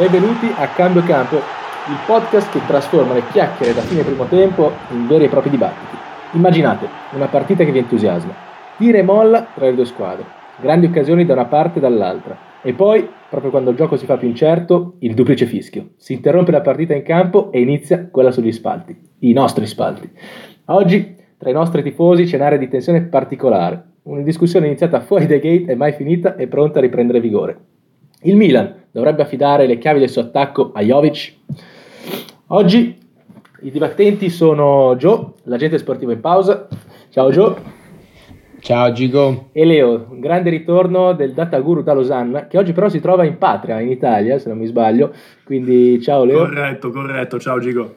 Benvenuti a Cambio Campo, il podcast che trasforma le chiacchiere da fine primo tempo in veri e propri dibattiti. Immaginate una partita che vi entusiasma, tira e molla tra le due squadre, grandi occasioni da una parte e dall'altra, e poi, proprio quando il gioco si fa più incerto, il duplice fischio. Si interrompe la partita in campo e inizia quella sugli spalti, i nostri spalti. Oggi, tra i nostri tifosi, c'è un'area di tensione particolare. Una discussione iniziata fuori dai gate è mai finita e pronta a riprendere vigore. Il Milan dovrebbe affidare le chiavi del suo attacco a Jovic. Oggi i dibattenti sono Joe, l'agente sportivo in pausa. Ciao Joe. Ciao Gigo. E Leo, un grande ritorno del data guru da Losanna, che oggi però si trova in patria, in Italia, se non mi sbaglio. Quindi ciao Leo. Corretto, corretto. Ciao Gigo.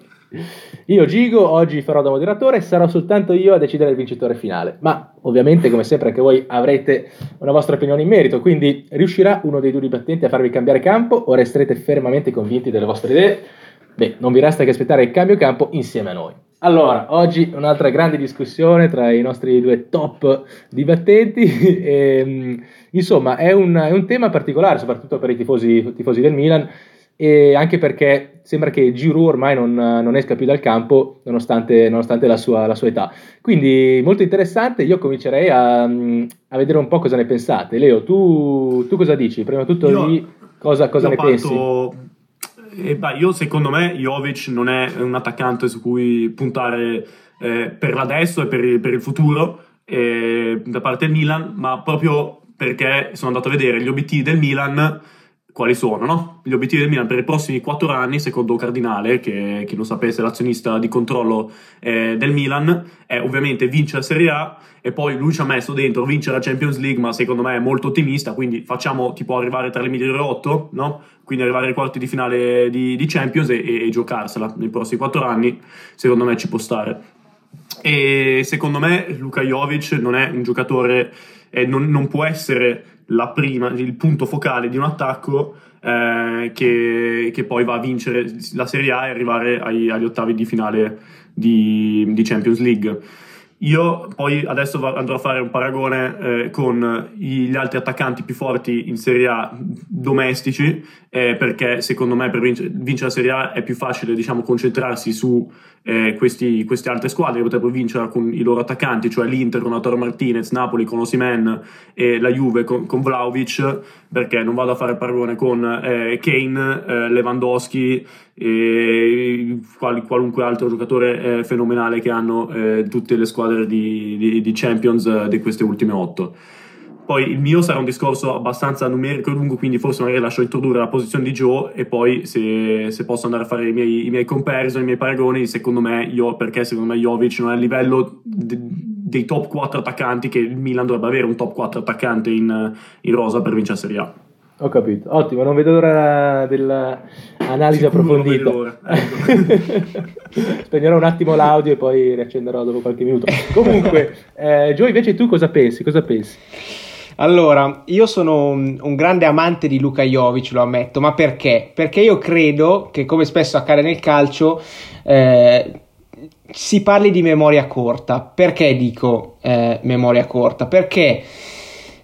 Io Gigo oggi farò da moderatore e sarò soltanto io a decidere il vincitore finale, ma ovviamente come sempre anche voi avrete una vostra opinione in merito, quindi riuscirà uno dei due dibattenti a farvi cambiare campo o resterete fermamente convinti delle vostre idee? Beh, non vi resta che aspettare il cambio campo insieme a noi. Allora, oggi un'altra grande discussione tra i nostri due top dibattenti. e, ehm, insomma, è un, è un, tema particolare, soprattutto per i tifosi, tifosi del Milan, e anche perché sembra che Giroud ormai non, non, esca più dal campo nonostante, nonostante la, sua, la, sua, età. Quindi molto interessante, io comincerei a, a, vedere un po' cosa ne pensate. Leo, tu, tu cosa dici? Prima di tutto io, lì, cosa, cosa ne pensi? Eh, beh, io secondo me Jovic non è un attaccante su cui puntare eh, per l'adesso e per, per il futuro eh, da parte del Milan, ma proprio perché sono andato a vedere gli obiettivi del Milan quali sono no? gli obiettivi del Milan per i prossimi quattro anni, secondo Cardinale, che chi non sapesse è l'azionista di controllo eh, del Milan, è ovviamente vincere la Serie A e poi lui ci ha messo dentro vincere la Champions League, ma secondo me è molto ottimista, quindi facciamo tipo arrivare tra le migliori otto, no? quindi arrivare ai quarti di finale di, di Champions e, e, e giocarsela nei prossimi quattro anni, secondo me ci può stare. E secondo me Luka Jovic non è un giocatore, eh, non, non può essere prima, il punto focale di un attacco eh, che, che, poi va a vincere la Serie A e arrivare ai, agli ottavi di finale di, di Champions League. Io poi adesso andrò a fare un paragone eh, con gli altri attaccanti più forti in Serie A domestici, eh, perché secondo me per vincere, la Serie A è più facile diciamo, concentrarsi su eh, questi, queste altre squadre che potrebbero vincere con i loro attaccanti, cioè l'Inter con Lautaro Martinez, Napoli con Osimen e la Juve con, con Vlaovic, perché non vado a fare paragone con eh, Kane, eh, Lewandowski e qual, qualunque altro giocatore eh, fenomenale che hanno eh, tutte le squadre di, di, di Champions eh, di queste ultime otto. Poi il mio sarà un discorso abbastanza numerico e lungo, quindi forse magari lascio introdurre la posizione di Joe e poi se, se posso andare a fare i miei, i miei, comparison, i miei paragoni, secondo me, io, perché secondo me Jovic non è a livello de, dei top 4 attaccanti che il Milan dovrebbe avere un top 4 attaccante in, in rosa per vincere Serie A. Ho capito, ottimo, non vedo l'ora dell'analisi approfondita. Ecco. Spegnerò un attimo l'audio e poi riaccenderò dopo qualche minuto. Comunque, eh, Joe, invece tu cosa pensi? Cosa pensi? Allora, io sono un, un, grande amante di Luka Jovic, lo ammetto, ma perché? Perché io credo che, come spesso accade nel calcio, eh, si parli di memoria corta. Perché dico eh, memoria corta? Perché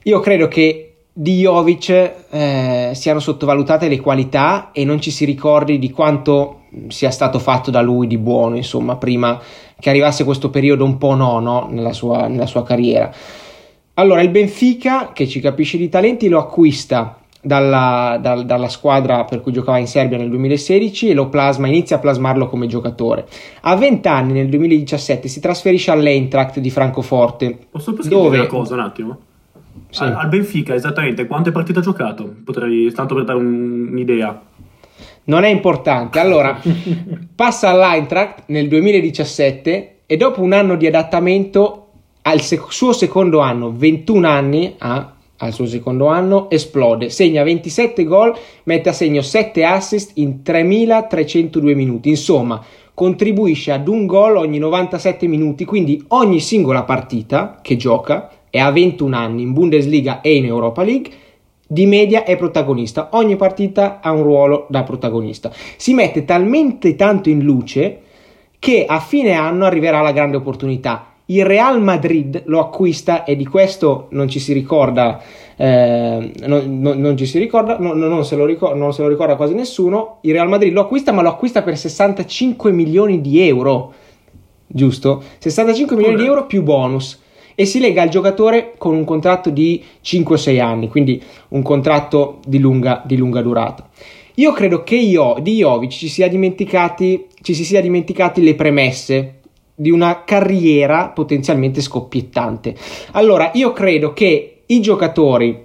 io credo che di Jovic eh, siano sottovalutate le qualità e non ci si ricordi di quanto sia stato fatto da lui di buono, insomma, prima che arrivasse questo periodo un po' no, no nella, sua, nella sua carriera. Allora, il Benfica, che ci capisce di talenti, lo acquista dalla, dal, dalla squadra per cui giocava in Serbia nel 2016 e lo plasma, inizia a plasmarlo come giocatore. A 20 anni, nel 2017, si trasferisce all'Eintracht di Francoforte. Posso dove... una cosa un attimo? Sì. Al, al, Benfica, esattamente, quante partite ha giocato? Potrei, tanto per dare un, un'idea. Non è importante. Allora, passa all'Eintracht nel 2017 e dopo un anno di adattamento al sec- suo secondo anno, 21 anni ha al suo secondo anno, esplode, segna 27 gol, mette a segno 7 assist in 3302 minuti, insomma contribuisce ad un gol ogni 97 minuti, quindi ogni singola partita che gioca e ha 21 anni in Bundesliga e in Europa League, di media è protagonista, ogni partita ha un ruolo da protagonista. Si mette talmente tanto in luce che a fine anno arriverà la grande opportunità il Real Madrid lo acquista e di questo non ci si ricorda, eh, non, non, non, ci si ricorda, no, non, se ricorda, non, se lo ricorda quasi nessuno. Il Real Madrid lo acquista, ma lo acquista per 65 milioni di euro, giusto? 65 milioni di euro più bonus. E si lega al giocatore con un contratto di 5-6 anni, quindi un contratto di lunga, di lunga durata. Io credo che io, di Jovic ci, sia dimenticati, ci si sia dimenticati le premesse di una carriera potenzialmente scoppiettante. Allora, io credo che i giocatori,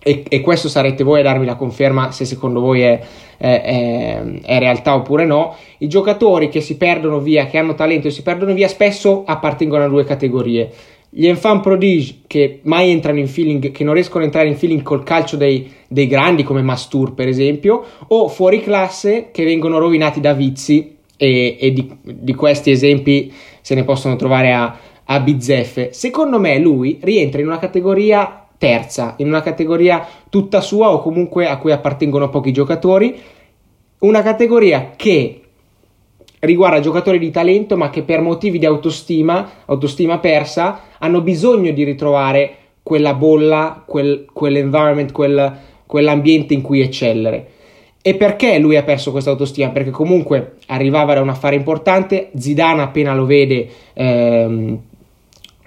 e, e questo sarete voi a darmi la conferma se secondo voi è, è, è, realtà oppure no, i giocatori che si perdono via, che hanno talento e si perdono via, spesso appartengono a due categorie. Gli enfant prodige che mai entrano in feeling, che non riescono a entrare in feeling col calcio dei, dei grandi come Mastur per esempio, o fuori classe che vengono rovinati da vizi e, e di, di, questi esempi se ne possono trovare a, a bizzeffe. Secondo me lui rientra in una categoria terza, in una categoria tutta sua o comunque a cui appartengono pochi giocatori, una categoria che riguarda giocatori di talento ma che per motivi di autostima, autostima persa, hanno bisogno di ritrovare quella bolla, quel, quell'environment, quel, quell'ambiente in cui eccellere. E perché lui ha perso questa autostima? Perché comunque arrivava da un affare importante, Zidane appena lo vede ehm,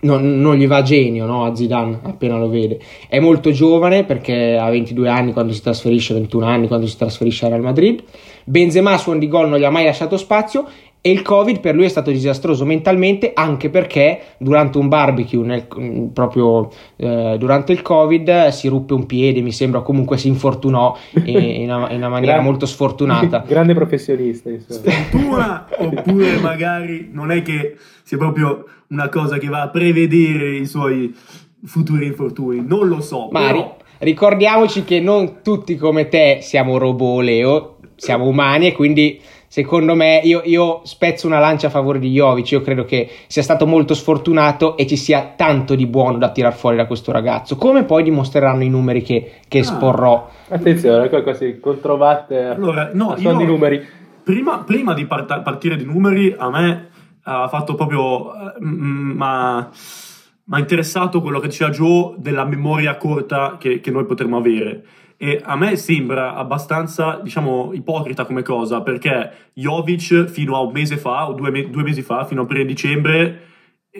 non, non, gli va genio no? a Zidane appena lo vede. È molto giovane perché ha 22 anni quando si trasferisce, 21 anni quando si trasferisce al Real Madrid. Benzema suon di gol non gli ha mai lasciato spazio e il Covid per lui è stato disastroso mentalmente anche perché durante un barbecue, nel, proprio eh, durante il Covid, si ruppe un piede, mi sembra, comunque si infortunò in, in, una, in una, maniera Gran, molto sfortunata. Grande professionista. Sfortuna oppure magari non è che sia proprio una cosa che va a prevedere i suoi futuri infortuni, non lo so. Ma però... ricordiamoci che non tutti come te siamo robot, Leo, siamo umani e quindi secondo me io, io, spezzo una lancia a favore di Jovic, io credo che sia stato molto sfortunato e ci sia tanto di buono da tirar fuori da questo ragazzo, come poi dimostreranno i numeri che, che ah. esporrò. Attenzione, qua quasi controvatte allora, no, io, di numeri. Prima, prima di part- partire di numeri, a me ha fatto proprio... Mm, ma mi ha interessato quello che diceva Joe della memoria corta che, che noi potremmo avere. E a me sembra abbastanza, diciamo, ipocrita come cosa, perché Jovic fino a un mese fa, o due, me- due mesi fa, fino a prima dicembre,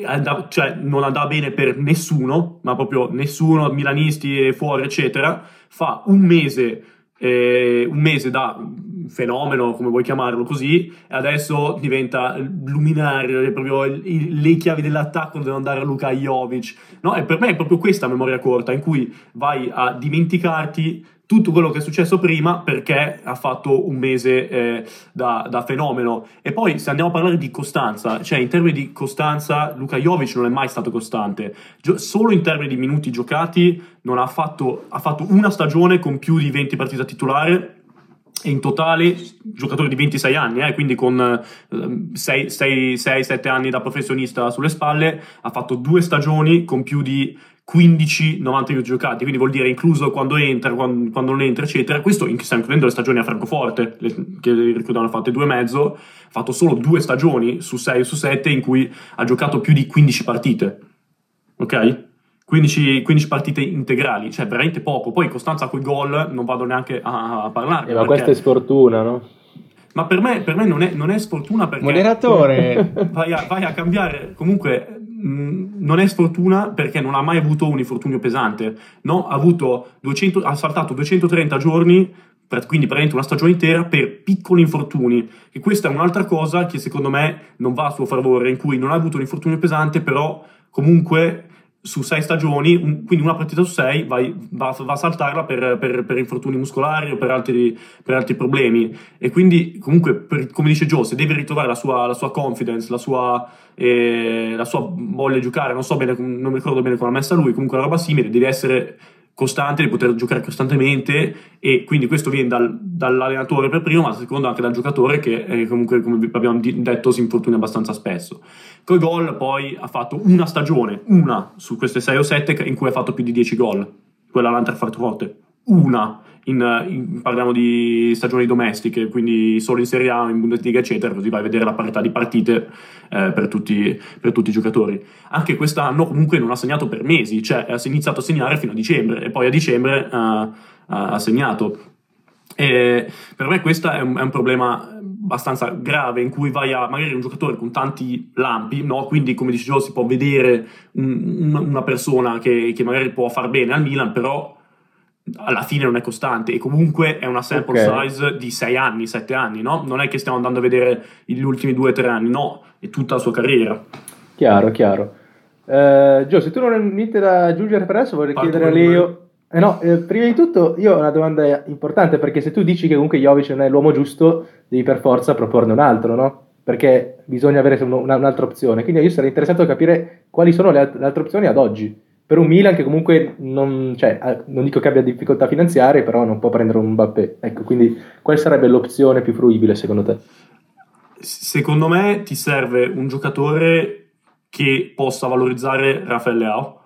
andava, cioè, non andava bene per nessuno, ma proprio nessuno, milanisti e fuori, eccetera. Fa un mese, eh, un mese da fenomeno, come vuoi chiamarlo così, e adesso diventa luminario, proprio il, il, le chiavi dell'attacco devono andare a Luka Jovic. No, e per me è proprio questa memoria corta, in cui vai a dimenticarti tutto quello che è successo prima perché ha fatto un mese eh, da, da, fenomeno. E poi se andiamo a parlare di costanza, cioè in termini di costanza, Luka Jovic non è mai stato costante. Gio- solo in termini di minuti giocati ha fatto, ha fatto una stagione con più di 20 partite a titolare in totale giocatore di 26 anni, eh, quindi con 6-7 anni da professionista sulle spalle, ha fatto due stagioni con più di 15-90 minuti giocati, quindi vuol dire incluso quando entra, quando, quando non entra, eccetera. Questo sta includendo le stagioni a Francoforte, le, che ricordano fatte due e mezzo, ha fatto solo due stagioni su 6 su 7 in cui ha giocato più di 15 partite. Ok? 15, 15, partite integrali, cioè veramente poco. Poi Costanza quei gol non vado neanche a, a parlare. Eh, ma questa è sfortuna, no? Ma per me, per me non, è, non, è, sfortuna perché... Moderatore! Vai a, vai a cambiare. Comunque, mh, mm, non è sfortuna perché non ha mai avuto un infortunio pesante. No? Ha, avuto 200, ha saltato 230 giorni quindi praticamente una stagione intera per piccoli infortuni. E questa è un'altra cosa che secondo me non va a suo favore, in cui non ha avuto un infortunio pesante, però comunque su sei stagioni, un, quindi una partita su sei vai, va, va, a saltarla per, per, per, infortuni muscolari o per altri, per altri problemi. E quindi, comunque, come dice Joe, se deve ritrovare la sua, la sua confidence, la sua, eh, la sua voglia di giocare, non so bene, non mi ricordo bene come l'ha messa lui, comunque una roba simile, deve essere costante, di poter giocare costantemente e quindi questo viene dal, dall'allenatore per primo, ma secondo anche dal giocatore che eh, comunque, come abbiamo detto, si infortuna abbastanza spesso. Coi gol poi ha fatto una stagione, una su queste 6 o 7 in cui ha fatto più di 10 gol, quella l'Anterfart Rotte, una. In, in, parliamo di stagioni domestiche, quindi solo in Serie A, in Bundesliga, eccetera, così vai a vedere la parità di partite eh, per, tutti, per, tutti, i giocatori. Anche quest'anno comunque non ha segnato per mesi, cioè ha iniziato a segnare fino a dicembre e poi a dicembre uh, ha segnato. E per me questo è è un, problema abbastanza grave in cui vai a magari un giocatore con tanti lampi, no? quindi come dice Joe si può vedere un, una persona che, che magari può far bene al Milan, però alla fine non è costante e comunque è una sample okay. size di 6 anni, 7 anni, no? Non è che stiamo andando a vedere gli ultimi 2-3 anni, no, è tutta la sua carriera. Chiaro, chiaro. Uh, Gio, se tu non hai niente da aggiungere per adesso, vorrei Parto chiedere a Leo. Eh no, eh, prima di tutto io ho una domanda importante perché se tu dici che comunque Jovic non è l'uomo giusto, devi per forza proporne un altro, no? Perché bisogna avere un'altra opzione. Quindi io sarei interessato a capire quali sono le, altre opzioni ad oggi per un Milan che comunque non, cioè, non, dico che abbia difficoltà finanziarie, però non può prendere un Mbappé. Ecco, quindi quale sarebbe l'opzione più fruibile secondo te? Secondo me ti serve un giocatore che possa valorizzare Raffaele Leao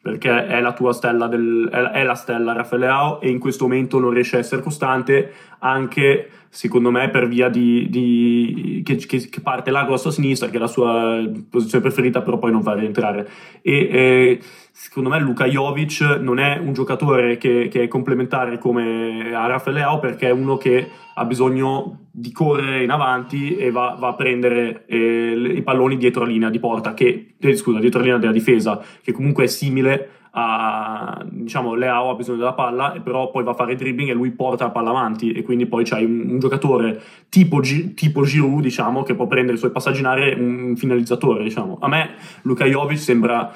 perché è la tua stella, del, è, la stella Raffaele Leao e in questo momento non riesce a essere costante anche secondo me per via di, di che, che, che, parte largo a sua sinistra che è la sua posizione preferita però poi non va a rientrare e, e secondo me Luka Jovic non è un giocatore che, che, è complementare come a Raffaele Leao perché è uno che ha bisogno di correre in avanti e va, va a prendere eh, i palloni dietro la linea di porta che, eh, scusa, dietro la linea della difesa che comunque è simile a diciamo Leao ha bisogno della palla però poi va a fare dribbling e lui porta la palla avanti e quindi poi c'hai un, un giocatore tipo, G, tipo Giroud diciamo che può prendere i suoi passaggi in area un finalizzatore diciamo. A me Luka Jovic sembra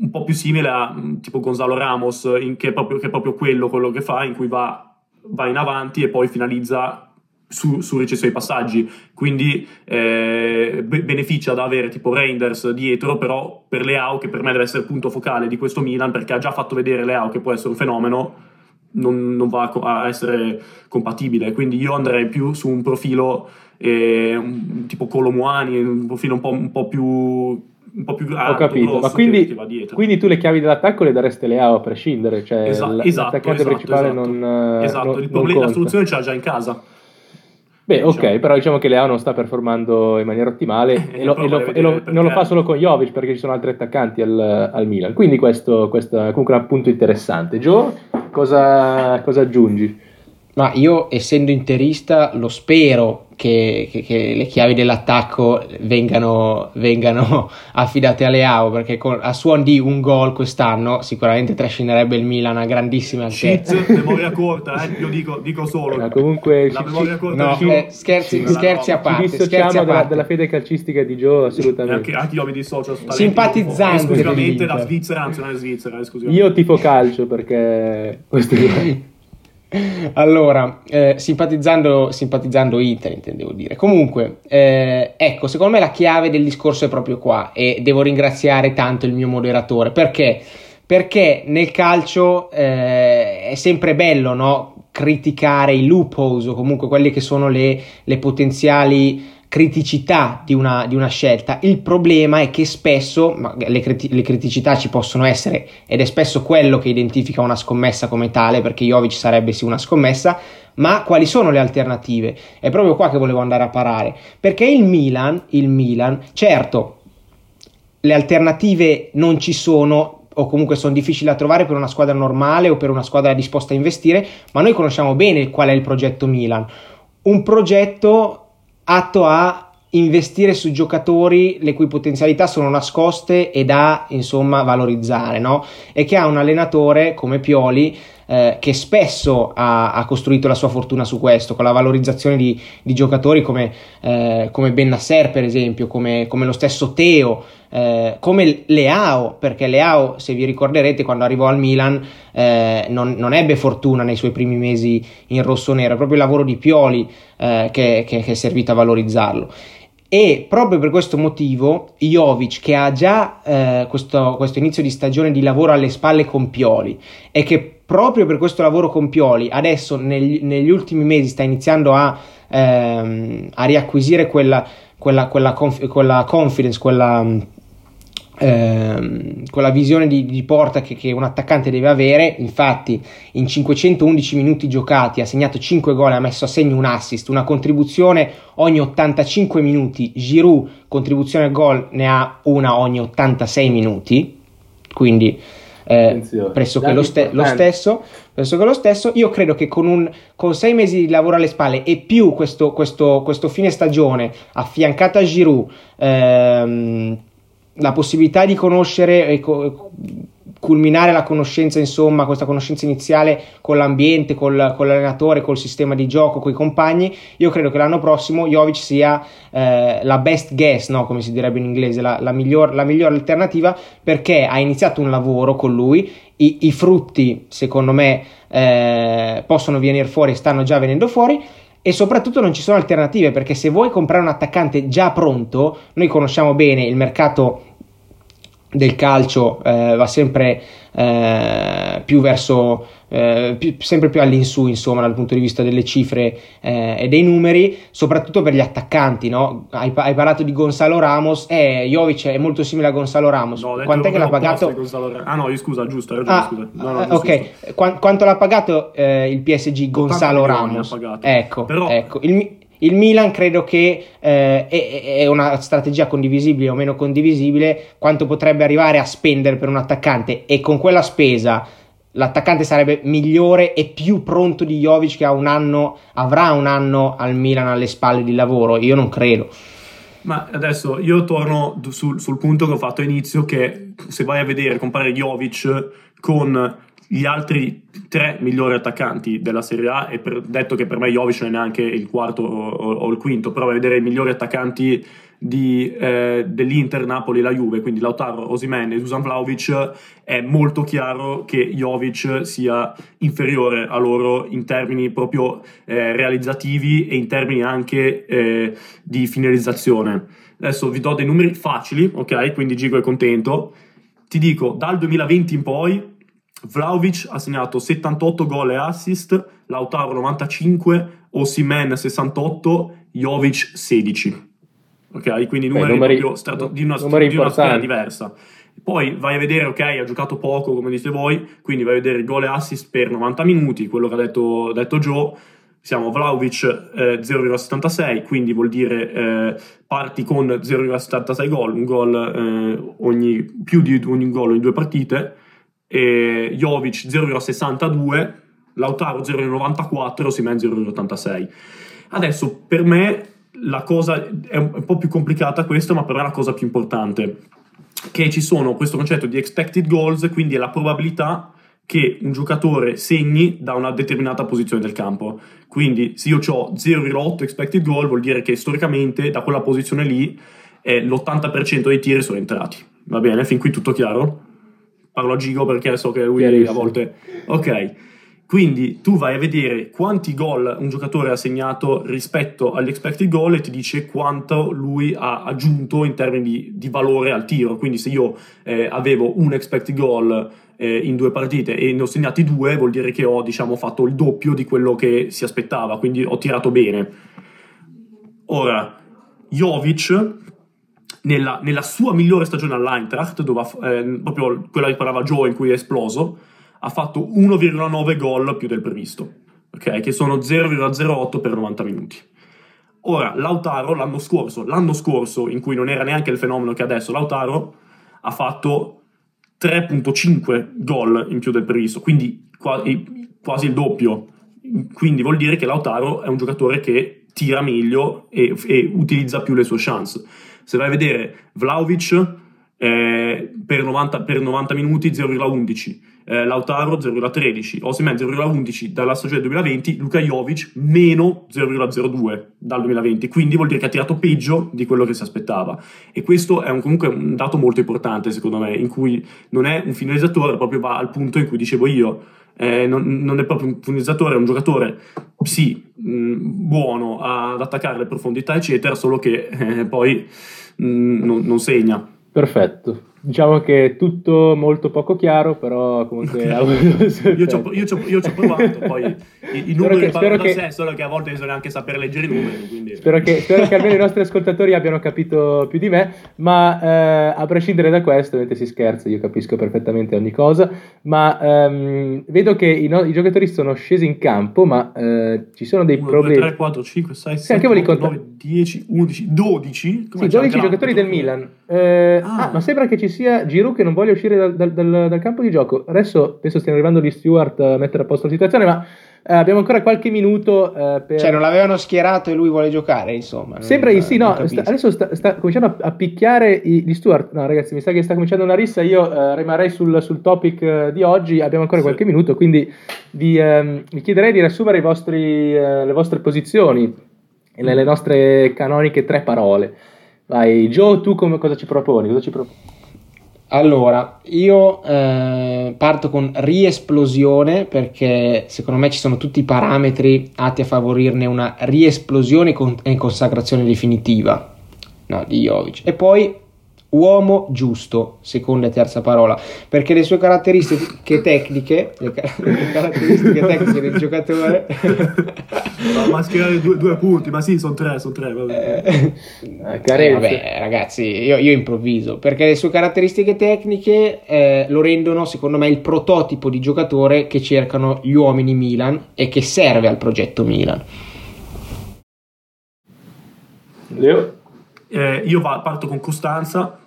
un po' più simile a tipo Gonzalo Ramos che, è proprio, che, è proprio, quello quello che fa in cui va, va in avanti e poi finalizza su, su ricessione passaggi, quindi eh, beneficia da avere tipo Reinders dietro, però per Leao, che per me deve essere il punto focale di questo Milan, perché ha già fatto vedere Leao che può essere un fenomeno, non, non va a essere compatibile, quindi io andrei più su un profilo eh, tipo Colomuani, un profilo un po', un po più un po' più alto, Ho capito, ma quindi, quindi, tu le chiavi dell'attacco le daresti Leao a prescindere, cioè esatto, l'attaccante esatto, principale esatto. non Esatto, non, il problema, la soluzione ce l'ha già in casa. Beh, ok, diciamo. però diciamo che Leao non sta performando in maniera ottimale e, lo, e, lo, e lo, non lo fa solo con Jovic perché ci sono altri attaccanti al, al Milan. Quindi questo, questo, è comunque un punto interessante. Joe, cosa, cosa aggiungi? Ma io, essendo interista, lo spero che, che, che le chiavi dell'attacco vengano, vengano affidate a Leao, perché con, a suon di un gol quest'anno sicuramente trascinerebbe il Milan a grandissime altezze. Shit, memoria corta, eh? io dico, dico solo. No, comunque, la memoria corta no, di eh, scherzi, sì, scherzi a parte. Ci dissociamo della, della, fede calcistica di Joe, assolutamente. Anche, anche, io mi dissocio Simpatizzante. Esclusivamente da Svizzera, anzi non è Svizzera, Io tifo calcio perché... Questo è allora, eh, simpatizzando, simpatizzando Inter, intendevo dire. Comunque, eh, ecco, secondo me la chiave del discorso è proprio qua e devo ringraziare tanto il mio moderatore. Perché? Perché nel calcio eh, è sempre bello, no? Criticare i loopholes o comunque quelle che sono le, le potenziali criticità di una, di una, scelta. Il problema è che spesso le, criti- le, criticità ci possono essere ed è spesso quello che identifica una scommessa come tale, perché Jovic sarebbe sì una scommessa, ma quali sono le alternative? È proprio qua che volevo andare a parare, perché il Milan, il Milan, certo, le alternative non ci sono o comunque sono difficili da trovare per una squadra normale o per una squadra disposta a investire, ma noi conosciamo bene qual è il progetto Milan. Un progetto atto a investire su giocatori le cui potenzialità sono nascoste e da insomma valorizzare, no? E che ha un allenatore come Pioli eh, che spesso ha, ha, costruito la sua fortuna su questo, con la valorizzazione di, di giocatori come, eh, come Ben Nasser, per esempio, come, come lo stesso Teo, eh, come Leao, perché Leao, se vi ricorderete, quando arrivò al Milan eh, non, non, ebbe fortuna nei suoi primi mesi in rosso-nero, è proprio il lavoro di Pioli eh, che, che, che è servito a valorizzarlo. E proprio per questo motivo Jovic, che ha già eh, questo, questo, inizio di stagione di lavoro alle spalle con Pioli e che proprio per questo lavoro con Pioli adesso negli, negli ultimi mesi sta iniziando a, ehm, a riacquisire quella, quella, quella, conf- quella confidence, quella ehm, con la visione di, di porta che, che, un attaccante deve avere. Infatti, in 511 minuti giocati ha segnato 5 gol e ha messo a segno un assist, una contribuzione ogni 85 minuti. Giroud, contribuzione al gol, ne ha una ogni 86 minuti. Quindi. Eh, pressoché lo, ste- lo, stesso, pressoché lo stesso. Io credo che con, un, con sei mesi di lavoro alle spalle e più questo, questo, questo fine stagione affiancato a Giroud, ehm, la possibilità di conoscere e co- culminare la conoscenza, insomma, questa conoscenza iniziale con l'ambiente, col, con l'allenatore, col sistema di gioco, con i compagni, io credo che l'anno prossimo Jovic sia eh, la best guess, no? come si direbbe in inglese, la, la, miglior, la miglior alternativa perché ha iniziato un lavoro con lui, i, i frutti, secondo me, eh, possono venire fuori, stanno già venendo fuori e soprattutto non ci sono alternative perché se vuoi comprare un attaccante già pronto, noi conosciamo bene il mercato del calcio eh, va sempre eh, più verso eh, più, sempre più all'insù insomma dal punto di vista delle cifre eh, e dei numeri soprattutto per gli attaccanti no? hai, hai, parlato di Gonzalo Ramos eh, Jovic è molto simile a Gonzalo Ramos. No, quant'è che l'ha pagato? ah no scusa giusto ragione ah, scusa. No, no, ok. Qu- quanto l'ha pagato eh, il PSG Gonzalo Ramos? ecco, Però... ecco. Il, il Milan credo che eh, è, è, una strategia condivisibile o meno condivisibile quanto potrebbe arrivare a spendere per un attaccante e con quella spesa l'attaccante sarebbe migliore e più pronto di Jovic che un anno, avrà un anno al Milan alle spalle di lavoro. Io non credo. Ma adesso io torno sul, sul punto che ho fatto all'inizio che se vai a vedere compare Jovic con gli altri tre migliori attaccanti della Serie A e per, detto che per me Jovic non è neanche il quarto o, o, il quinto però a vedere i migliori attaccanti di, eh, dell'Inter, Napoli e la Juve quindi Lautaro, Osimen e Dusan Vlaovic è molto chiaro che Jovic sia inferiore a loro in termini proprio eh, realizzativi e in termini anche eh, di finalizzazione. Adesso vi do dei numeri facili ok? Quindi Gigo è contento. Ti dico dal 2020 in poi Vlaovic ha segnato 78 gol e assist, Lautaro 95, Osimen 68, Jovic 16. Ok, quindi numeri, Beh, numeri proprio strato, di una, di una sfera diversa. Poi vai a vedere, ok, ha giocato poco, come dite voi, quindi vai a vedere gol e assist per 90 minuti, quello che ha detto, detto Joe. Siamo Vlaovic eh, 0,76, quindi vuol dire eh, parti con 0,76 gol, un gol eh, ogni, più di ogni gol in due partite e Jovic 0,62, Lautaro 0,94, Simen 0,86. Adesso per me la cosa è un po' più complicata questo, ma per me è la cosa più importante che ci sono questo concetto di expected goals, quindi è la probabilità che un giocatore segni da una determinata posizione del campo. Quindi se io ho 0,8 expected goal vuol dire che storicamente da quella posizione lì eh, l'80% dei tiri sono entrati. Va bene? Fin qui tutto chiaro? Parlo a Gigo perché so che lui a volte... Ok, quindi tu vai a vedere quanti gol un giocatore ha segnato rispetto agli expected goal e ti dice quanto lui ha aggiunto in termini di, di valore al tiro. Quindi se io eh, avevo un expected goal eh, in due partite e ne ho segnati due, vuol dire che ho diciamo, fatto il doppio di quello che si aspettava, quindi ho tirato bene. Ora, Jovic nella, nella sua migliore stagione all'Eintracht, dove eh, proprio quella che parlava Joe in cui è esploso, ha fatto 1,9 gol più del previsto, okay? che sono 0,08 per 90 minuti. Ora, Lautaro l'anno scorso, l'anno scorso in cui non era neanche il fenomeno che adesso, Lautaro ha fatto 3,5 gol in più del previsto, quindi quasi, il doppio. Quindi vuol dire che Lautaro è un giocatore che tira meglio e, e utilizza più le sue chance se vai a vedere Vlaovic eh, per, 90, per, 90, minuti 0,11, eh, Lautaro 0,13, Osimen 0,11 dalla stagione 2020, Luka Jovic meno 0,02 dal 2020, quindi vuol dire che ha tirato peggio di quello che si aspettava. E questo è un, comunque un dato molto importante secondo me, in cui non è un finalizzatore, proprio va al punto in cui dicevo io, eh, non, non, è proprio un finalizzatore, è un giocatore, sì, mh, buono ad attaccare le profondità, eccetera, solo che eh, poi mh, non, non segna. Perfetto. Diciamo che è tutto molto poco chiaro, però comunque... Io, ci ho, io, ci io ci ho provato, poi i, i numeri che, parlano che, da sé, solo che a volte bisogna anche sapere leggere i numeri. Quindi... Spero, che, spero che almeno i nostri ascoltatori abbiano capito più di me, ma eh, a prescindere da questo, ovviamente si scherza, io capisco perfettamente ogni cosa, ma ehm, vedo che i, no, i, giocatori sono scesi in campo, ma eh, ci sono dei 1, problemi... 2, 3, 4, 5, 6, 7, 8, 9, 10, 11, 12? Come sì, 12 giocatori del Milan. Eh, ah. ah. ma sembra che ci sia Giroud che non voglia uscire dal, dal, dal, dal campo di gioco. Adesso penso stiano arrivando gli Stewart a mettere a posto la situazione, ma eh, abbiamo ancora qualche minuto eh, per... Cioè non l'avevano schierato e lui vuole giocare, insomma. Sembra di sì, no, sta, adesso sta, sta, cominciando a, a picchiare gli Stewart. No ragazzi, mi sa che sta cominciando una rissa, io eh, rimarrei sul, sul topic eh, di oggi, abbiamo ancora sì. qualche minuto, quindi vi, ehm, vi chiederei di riassumere vostri, eh, le vostre posizioni e le, le nostre canoniche tre parole. Vai, Joe, tu come, cosa ci proponi? Cosa ci proponi? Allora, io eh, parto con riesplosione perché secondo me ci sono tutti i parametri atti a favorirne una riesplosione e consacrazione definitiva no, di Jovic. E poi uomo giusto, seconda e terza parola, perché le sue caratteristiche tecniche, le, le caratteristiche tecniche del giocatore... ma schierare due, due punti, ma sì, sono tre, sono tre. Vabbè. Eh, eh, vabbè, ragazzi, io, io, improvviso, perché le sue caratteristiche tecniche eh, lo rendono, secondo me, il prototipo di giocatore che cercano gli uomini Milan e che serve al progetto Milan. Leo? Eh, io va, parto con costanza,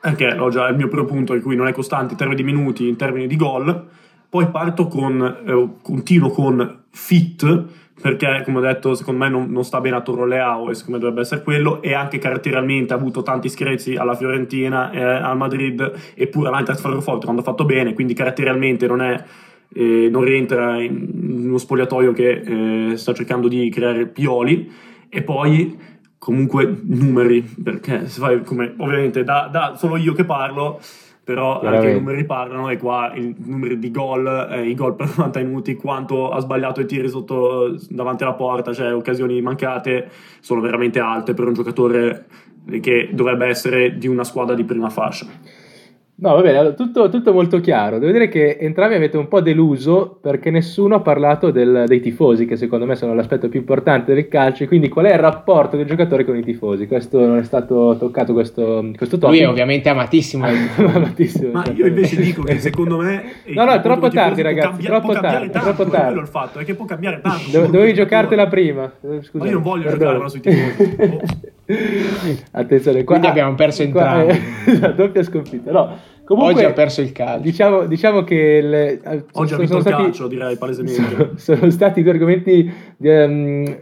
anche ho già il mio primo punto in cui non è costante in termini di minuti, in termini di gol. Poi parto con, eh, continuo con fit, perché come ho detto, secondo me non, non sta bene a Torro Leao e secondo me dovrebbe essere quello. E anche caratterialmente ha avuto tanti screzi alla Fiorentina, eh, al Madrid, eppure all'Eintracht Frankfurt quando ha fatto bene, quindi caratterialmente non è. Eh, non rientra in uno spogliatoio che eh, sta cercando di creare pioli e poi comunque numeri, perché se fai come ovviamente da, da solo io che parlo, però anche i numeri parlano e qua i numeri di gol, eh, i gol per 90 minuti, quanto ha sbagliato i tiri sotto, davanti alla porta, cioè occasioni mancate, sono veramente alte per un giocatore che dovrebbe essere di una squadra di prima fascia. No, va bene, tutto, tutto, molto chiaro. Devo dire che entrambi avete un po' deluso perché nessuno ha parlato del, dei tifosi, che secondo me sono l'aspetto più importante del calcio. Quindi, qual è il rapporto del giocatore con i tifosi? Questo non è stato toccato, questo, questo topic. Lui è ovviamente amatissimo. amatissimo Ma io invece dico che secondo me. no, no, è troppo tardi, ragazzi. Cambia, troppo tardi. Tanto, troppo tardi. il fatto è che può cambiare tanto. Do, dovevi giocartela prima. Scusa, Ma io non voglio giocare sui tifosi. Attenzione, qua. Quindi abbiamo perso entrambi. Qua, eh, doppia sconfitta. No. Comunque, Oggi ha perso il calcio. Diciamo, diciamo che le, eh, Oggi sono, ha vinto il stati, calcio, direi palesemente. Sono, sono stati due argomenti um,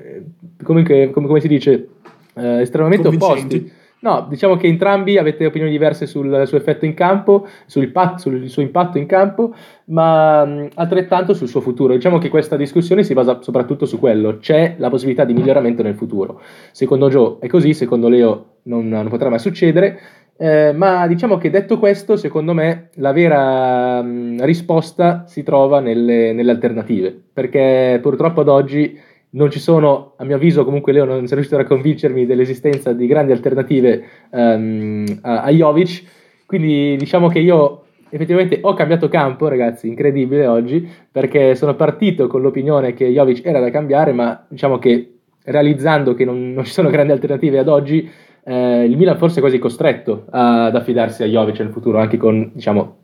comunque, come, come, si dice, uh, estremamente opposti. No, diciamo che entrambi avete opinioni diverse sul suo effetto in campo, sul, pat, sul suo impatto in campo, ma um, altrettanto sul suo futuro. Diciamo che questa discussione si basa soprattutto su quello, c'è la possibilità di miglioramento nel futuro. Secondo Joe è così, secondo Leo non, non potrà mai succedere. Eh, ma diciamo che detto questo, secondo me la vera mh, risposta si trova nelle, nelle, alternative, perché purtroppo ad oggi non ci sono, a mio avviso, comunque Leo non è riuscito a convincermi dell'esistenza di grandi alternative um, a, a Jovic, quindi diciamo che io effettivamente ho cambiato campo, ragazzi, incredibile oggi, perché sono partito con l'opinione che Jovic era da cambiare, ma diciamo che realizzando che non, non ci sono grandi alternative ad oggi, eh, il Milan forse è quasi costretto ad affidarsi a Jovic nel futuro, anche con diciamo,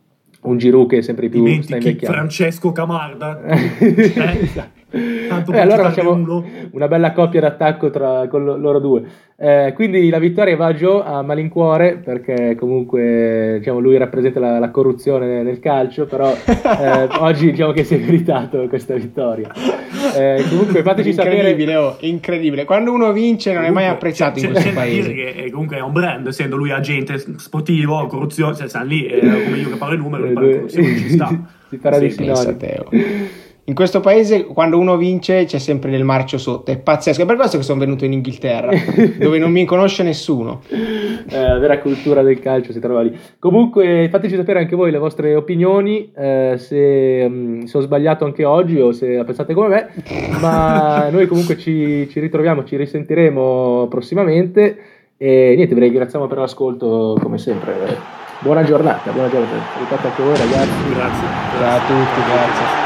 un Giroud che è sempre più Dimentichi sta invecchiando. Francesco Camarda. eh? esatto. Tanto eh, allora facciamo uno. una bella coppia d'attacco tra con loro due. Eh, quindi la vittoria va a Joe a malincuore perché comunque diciamo, lui rappresenta la, la, corruzione nel calcio, però eh, oggi diciamo che si è meritato questa vittoria. Eh, comunque fateci incredibile, sapere... Oh, incredibile, quando uno vince non comunque, è mai apprezzato in questo paese. Che comunque è un brand, essendo lui agente sportivo, corruzione, cioè, stanno lì, come io che parlo il numero, corruzione, ci sta. si farà sì, di sinonimo. In questo paese, quando uno vince, c'è sempre del marcio sotto. È pazzesco. È per questo che sono venuto in Inghilterra, dove non mi conosce nessuno. Eh, la vera cultura del calcio si trova lì. Comunque, fateci sapere anche voi le vostre opinioni. Eh, se, um, se, ho sbagliato anche oggi o se la pensate come me. Ma noi, comunque, ci, ci ritroviamo, ci risentiremo prossimamente. E niente, vi ringraziamo per l'ascolto, come sempre. buona giornata, buona giornata. Salutate anche voi ragazzi. Grazie. Ciao a tutti, grazie.